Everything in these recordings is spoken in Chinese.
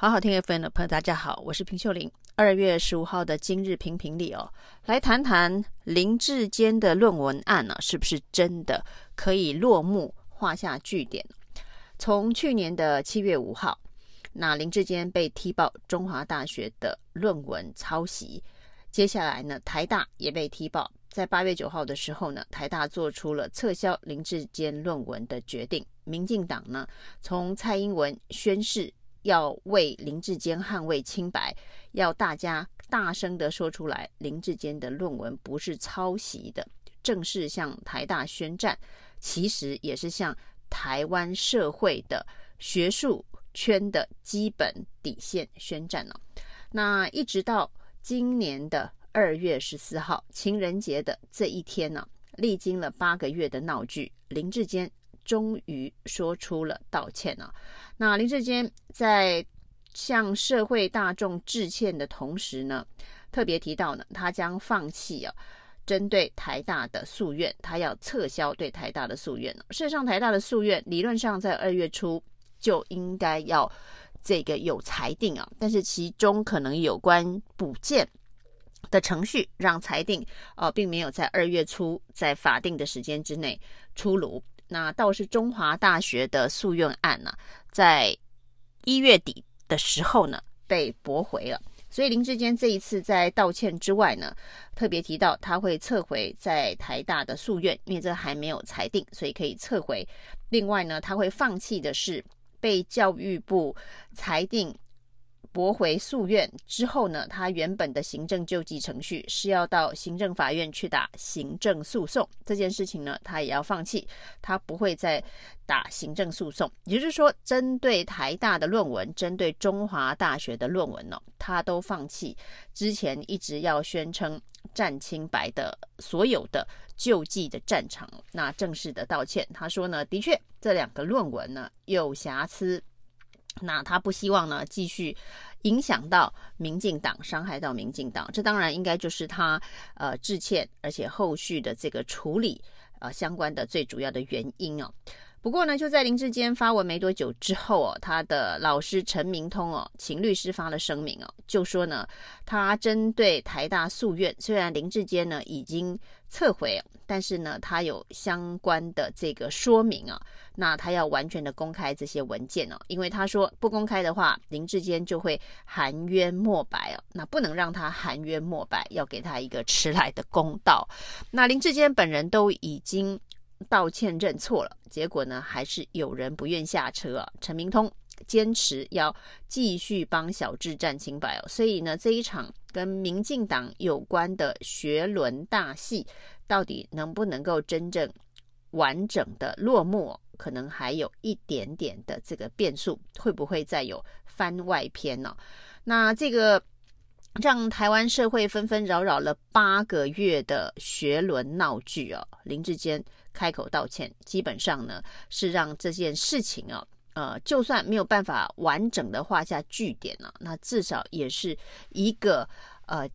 好好听 FM 的朋友，大家好，我是平秀玲。二月十五号的今日评评理哦，来谈谈林志坚的论文案呢、啊，是不是真的可以落幕画下句点？从去年的七月五号，那林志坚被踢爆中华大学的论文抄袭，接下来呢，台大也被踢爆，在八月九号的时候呢，台大做出了撤销林志坚论文的决定。民进党呢，从蔡英文宣誓。要为林志坚捍卫清白，要大家大声的说出来，林志坚的论文不是抄袭的，正式向台大宣战，其实也是向台湾社会的学术圈的基本底线宣战了。那一直到今年的二月十四号，情人节的这一天呢，历经了八个月的闹剧，林志坚。终于说出了道歉了。那林志坚在向社会大众致歉的同时呢，特别提到呢，他将放弃啊，针对台大的诉愿，他要撤销对台大的诉愿。事实上，台大的诉愿理论上在二月初就应该要这个有裁定啊，但是其中可能有关补件的程序，让裁定呃并没有在二月初在法定的时间之内出炉。那倒是中华大学的诉愿案呢，在一月底的时候呢，被驳回了。所以林志坚这一次在道歉之外呢，特别提到他会撤回在台大的诉愿，因为这还没有裁定，所以可以撤回。另外呢，他会放弃的是被教育部裁定。驳回诉愿之后呢，他原本的行政救济程序是要到行政法院去打行政诉讼，这件事情呢，他也要放弃，他不会再打行政诉讼。也就是说，针对台大的论文，针对中华大学的论文呢，他都放弃之前一直要宣称战清白的所有的救济的战场。那正式的道歉，他说呢，的确这两个论文呢有瑕疵。那他不希望呢继续影响到民进党，伤害到民进党，这当然应该就是他呃致歉，而且后续的这个处理呃相关的最主要的原因哦。不过呢，就在林志坚发文没多久之后哦，他的老师陈明通哦，请律师发了声明哦，就说呢，他针对台大诉愿，虽然林志坚呢已经撤回，但是呢，他有相关的这个说明啊，那他要完全的公开这些文件哦，因为他说不公开的话，林志坚就会含冤莫白哦，那不能让他含冤莫白，要给他一个迟来的公道。那林志坚本人都已经。道歉认错了，结果呢，还是有人不愿下车啊。陈明通坚持要继续帮小智站清白哦，所以呢，这一场跟民进党有关的学伦大戏，到底能不能够真正完整的落幕，可能还有一点点的这个变数，会不会再有番外篇呢？那这个让台湾社会纷纷扰扰了八个月的学伦闹剧哦，林志坚。开口道歉，基本上呢是让这件事情啊，呃，就算没有办法完整的画下句点呢，那至少也是一个呃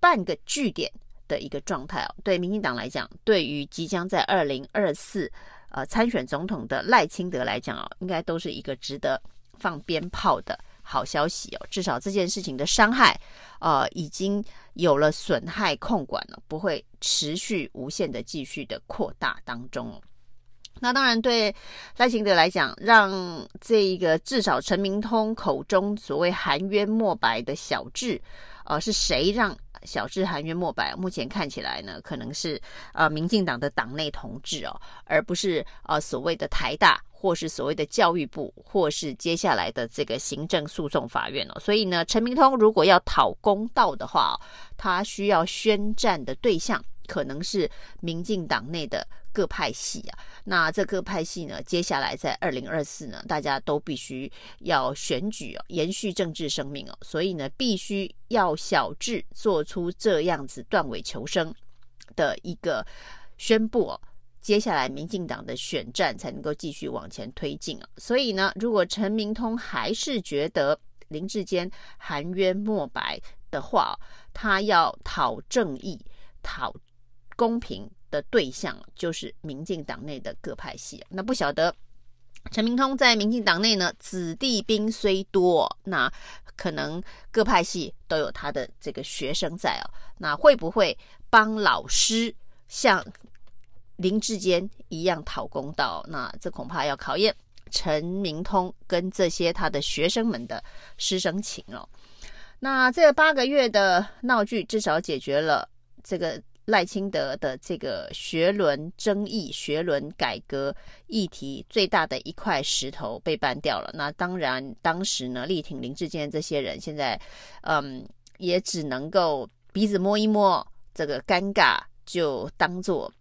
半个句点的一个状态哦。对民进党来讲，对于即将在二零二四呃参选总统的赖清德来讲哦，应该都是一个值得放鞭炮的。好消息哦，至少这件事情的伤害，呃，已经有了损害控管了，不会持续无限的继续的扩大当中哦。那当然，对赖清德来讲，让这一个至少陈明通口中所谓含冤莫白的小智，呃，是谁让小智含冤莫白？目前看起来呢，可能是呃民进党的党内同志哦，而不是呃所谓的台大。或是所谓的教育部，或是接下来的这个行政诉讼法院哦，所以呢，陈明通如果要讨公道的话，他需要宣战的对象可能是民进党内的各派系啊。那这各派系呢，接下来在二零二四呢，大家都必须要选举哦，延续政治生命哦，所以呢，必须要小智做出这样子断尾求生的一个宣布哦。接下来，民进党的选战才能够继续往前推进啊！所以呢，如果陈明通还是觉得林志坚含冤莫白的话，他要讨正义、讨公平的对象就是民进党内的各派系。那不晓得陈明通在民进党内呢，子弟兵虽多，那可能各派系都有他的这个学生在哦。那会不会帮老师像林志坚一样讨公道？那这恐怕要考验陈明通跟这些他的学生们的师生情哦。那这八个月的闹剧，至少解决了这个。赖清德的这个学伦争议、学伦改革议题最大的一块石头被搬掉了。那当然，当时呢，力挺林志坚这些人，现在嗯，也只能够鼻子摸一摸，这个尴尬就当做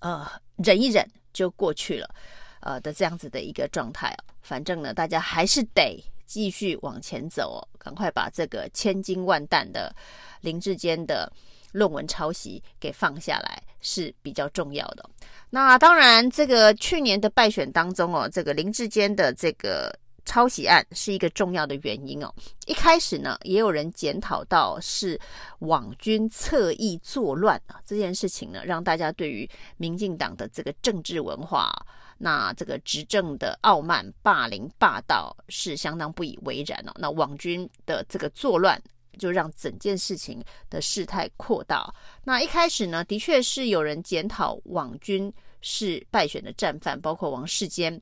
呃忍一忍就过去了，呃的这样子的一个状态哦。反正呢，大家还是得继续往前走哦，赶快把这个千斤万担的林志坚的。论文抄袭给放下来是比较重要的。那当然，这个去年的败选当中哦，这个林志坚的这个抄袭案是一个重要的原因哦。一开始呢，也有人检讨到是网军侧翼作乱啊，这件事情呢，让大家对于民进党的这个政治文化，那这个执政的傲慢、霸凌、霸道是相当不以为然哦。那网军的这个作乱。就让整件事情的事态扩大。那一开始呢，的确是有人检讨网军是败选的战犯，包括王世坚、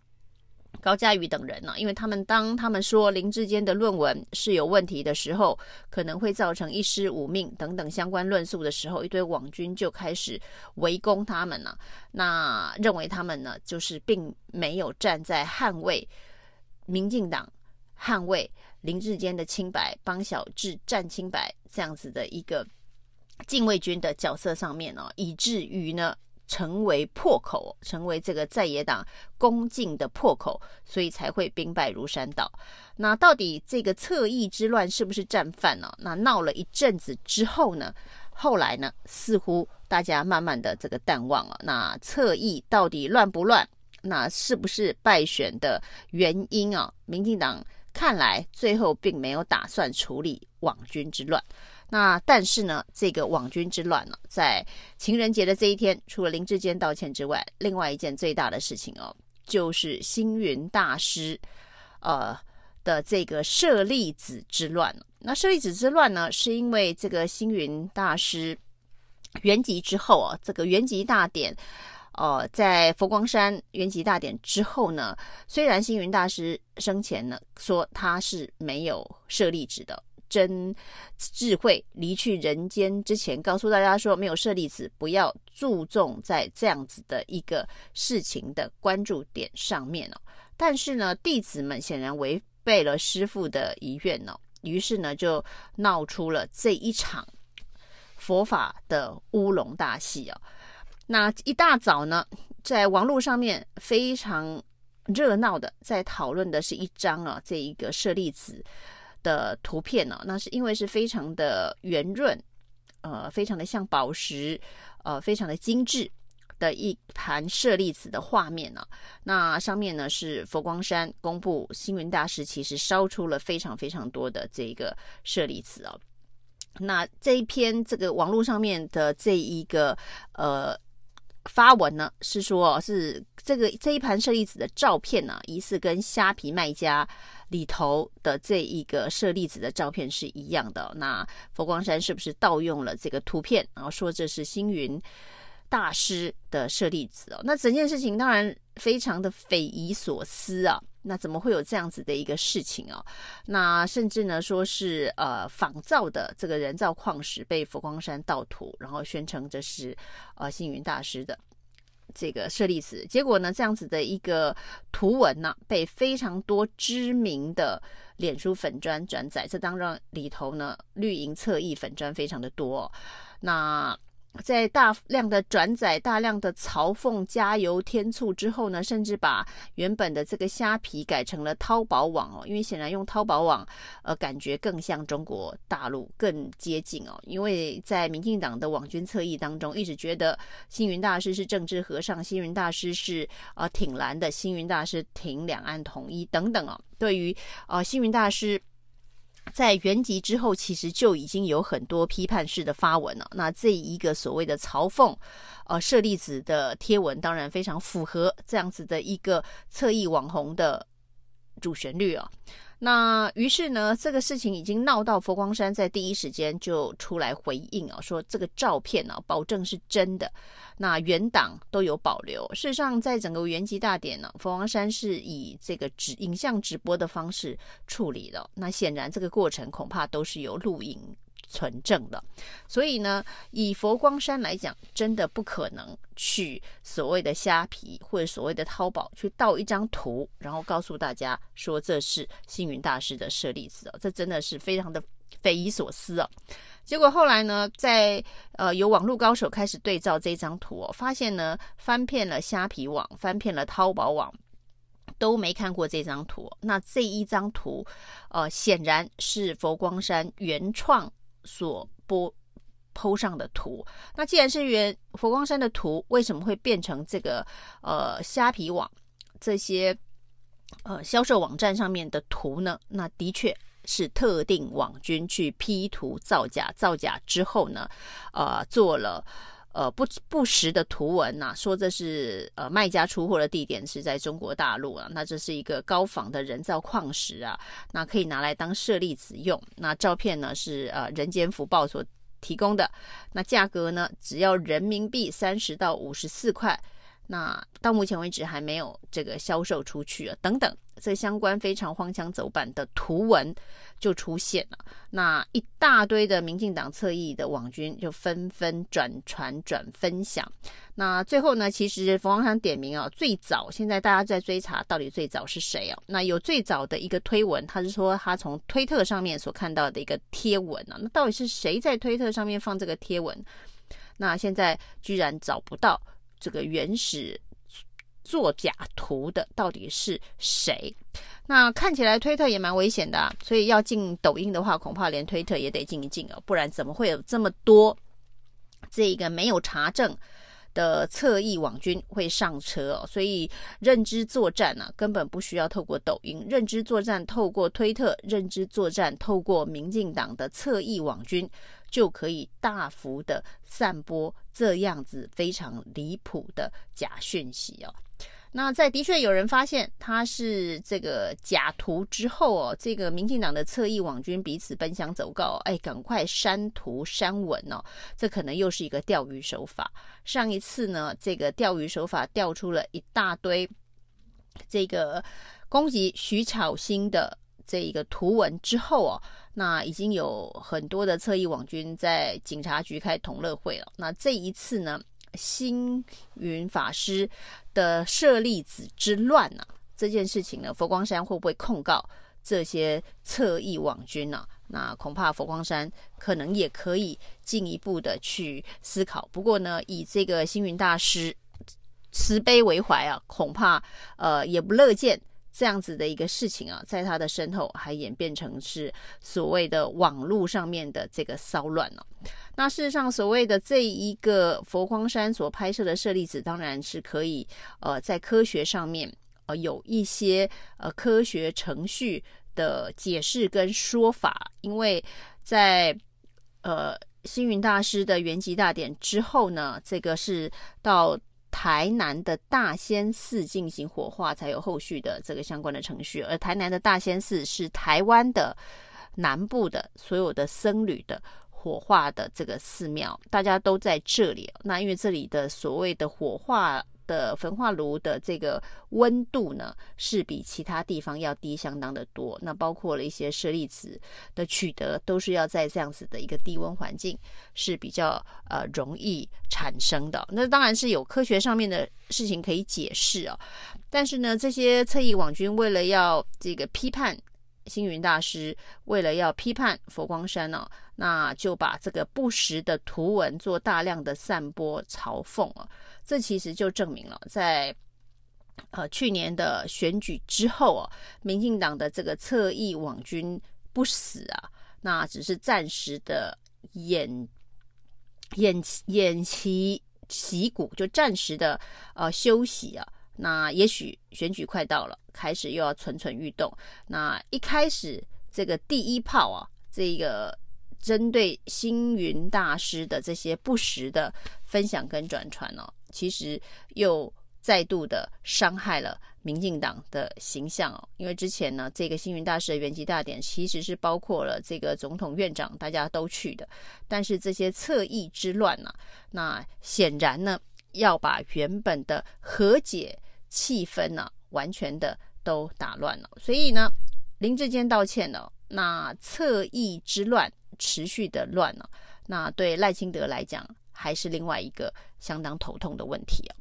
高嘉瑜等人呢、因为他们当他们说林志坚的论文是有问题的时候，可能会造成一尸五命等等相关论述的时候，一堆网军就开始围攻他们了、那认为他们呢，就是并没有站在捍卫民进党、捍卫。林志坚的清白，帮小智站清白，这样子的一个禁卫军的角色上面哦，以至于呢成为破口，成为这个在野党攻进的破口，所以才会兵败如山倒。那到底这个侧翼之乱是不是战犯呢？那闹了一阵子之后呢，后来呢，似乎大家慢慢的这个淡忘了。那侧翼到底乱不乱？那是不是败选的原因啊？民进党。看来最后并没有打算处理网军之乱，那但是呢，这个网军之乱呢，在情人节的这一天，除了林志坚道歉之外，另外一件最大的事情哦，就是星云大师，呃的这个舍利子之乱。那舍利子之乱呢，是因为这个星云大师圆寂之后啊，这个圆寂大典。哦，在佛光山圆寂大典之后呢，虽然星云大师生前呢说他是没有舍利子的，真智慧离去人间之前，告诉大家说没有舍利子，不要注重在这样子的一个事情的关注点上面哦。但是呢，弟子们显然违背了师父的遗愿哦，于是呢就闹出了这一场佛法的乌龙大戏哦。那一大早呢，在网络上面非常热闹的在讨论的是一张啊，这一个舍利子的图片呢、啊，那是因为是非常的圆润，呃，非常的像宝石，呃，非常的精致的一盘舍利子的画面呢、啊。那上面呢是佛光山公布星云大师其实烧出了非常非常多的这个舍利子哦。那这一篇这个网络上面的这一个呃。发文呢是说，是这个这一盘舍利子的照片呢，疑似跟虾皮卖家里头的这一个舍利子的照片是一样的。那佛光山是不是盗用了这个图片，然后说这是星云大师的舍利子哦？那整件事情当然非常的匪夷所思啊。那怎么会有这样子的一个事情啊？那甚至呢，说是呃仿造的这个人造矿石被佛光山盗图，然后宣称这是呃星云大师的这个舍利子。结果呢，这样子的一个图文呢，被非常多知名的脸书粉砖转载，这当中里头呢绿营侧翼粉砖非常的多。那在大量的转载、大量的嘲讽、加油添醋之后呢，甚至把原本的这个虾皮改成了淘宝网哦，因为显然用淘宝网，呃，感觉更像中国大陆，更接近哦。因为在民进党的网军侧翼当中，一直觉得星云大师是政治和尚，星云大师是呃挺蓝的，星云大师挺两岸统一等等哦。对于呃星云大师。在原籍之后，其实就已经有很多批判式的发文了。那这一个所谓的嘲讽，呃，舍利子的贴文，当然非常符合这样子的一个侧翼网红的主旋律哦。那于是呢，这个事情已经闹到佛光山在第一时间就出来回应啊，说这个照片啊，保证是真的。那原档都有保留。事实上，在整个原籍大典呢，佛光山是以这个直影像直播的方式处理的。那显然这个过程恐怕都是有录影。存证的，所以呢，以佛光山来讲，真的不可能去所谓的虾皮或者所谓的淘宝去盗一张图，然后告诉大家说这是星云大师的舍利子哦，这真的是非常的匪夷所思哦。结果后来呢，在呃有网络高手开始对照这张图哦，发现呢翻遍了虾皮网，翻遍了淘宝网，都没看过这张图。那这一张图，呃，显然是佛光山原创。所播剖上的图，那既然是原佛光山的图，为什么会变成这个呃虾皮网这些呃销售网站上面的图呢？那的确是特定网军去 P 图造假，造假之后呢，呃做了。呃，不不实的图文呐、说这是呃卖家出货的地点是在中国大陆啊，那这是一个高仿的人造矿石啊，那可以拿来当舍利子用。那照片呢是呃人间福报所提供的，那价格呢只要人民币三十到五十四块。那到目前为止还没有这个销售出去啊，等等，这相关非常荒腔走板的图文就出现了。那一大堆的民进党侧翼的网军就纷纷转传转分享。那最后呢，其实冯光山点名啊，最早现在大家在追查到底最早是谁啊？那有最早的一个推文，他是说他从推特上面所看到的一个贴文啊，那到底是谁在推特上面放这个贴文？那现在居然找不到。这个原始作假图的到底是谁？那看起来推特也蛮危险的啊，所以要进抖音的话，恐怕连推特也得进一进哦，不然怎么会有这么多这个没有查证的侧翼网军会上车哦？所以认知作战呢，根本不需要透过抖音，认知作战透过推特，认知作战透过民进党的侧翼网军。就可以大幅的散播这样子非常离谱的假讯息哦。那在的确有人发现他是这个假图之后哦，这个民进党的侧翼网军彼此奔相走告，哎，赶快删图删文哦，这可能又是一个钓鱼手法。上一次呢，这个钓鱼手法钓出了一大堆这个攻击徐巧芯的这一个图文之后哦。那已经有很多的侧翼网军在警察局开同乐会了。那这一次呢，星云法师的舍利子之乱呢、啊，这件事情呢，佛光山会不会控告这些侧翼网军呢、啊？那恐怕佛光山可能也可以进一步的去思考。不过呢，以这个星云大师慈悲为怀啊，恐怕呃也不乐见。这样子的一个事情啊，在他的身后还演变成是所谓的网络上面的这个骚乱了。那事实上，所谓的这一个佛光山所拍摄的舍利子，当然是可以呃在科学上面呃有一些呃科学程序的解释跟说法，因为在呃星云大师的圆寂大典之后呢，这个是到。台南的大仙寺进行火化，才有后续的这个相关的程序。而台南的大仙寺是台湾的南部的所有的僧侣的火化的这个寺庙，大家都在这里。那因为这里的所谓的火化。的焚化炉的这个温度呢，是比其他地方要低相当的多。那包括了一些舍利子的取得，都是要在这样子的一个低温环境是比较呃容易产生的。那当然是有科学上面的事情可以解释哦。但是呢，这些侧翼网军为了要这个批判星云大师，为了要批判佛光山呢、哦，那就把这个不实的图文做大量的散播嘲讽啊。这其实就证明了，在呃去年的选举之后啊，民进党的这个侧翼网军不死啊，那只是暂时的偃偃偃旗息鼓，就暂时的呃休息啊。那也许选举快到了，开始又要蠢蠢欲动。那一开始这个第一炮啊，这个针对星云大师的这些不实的分享跟转传哦，其实又再度的伤害了民进党的形象哦。因为之前呢，这个星云大师的圆寂大典其实是包括了这个总统、院长，大家都去的，但是这些侧翼之乱呢、啊，那显然呢，要把原本的和解气氛呢、啊，完全的都打乱了。所以呢，林志坚道歉了，那侧翼之乱持续的乱了，那对赖清德来讲，还是另外一个相当头痛的问题啊。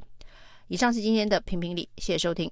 以上是今天的评评理，谢谢收听。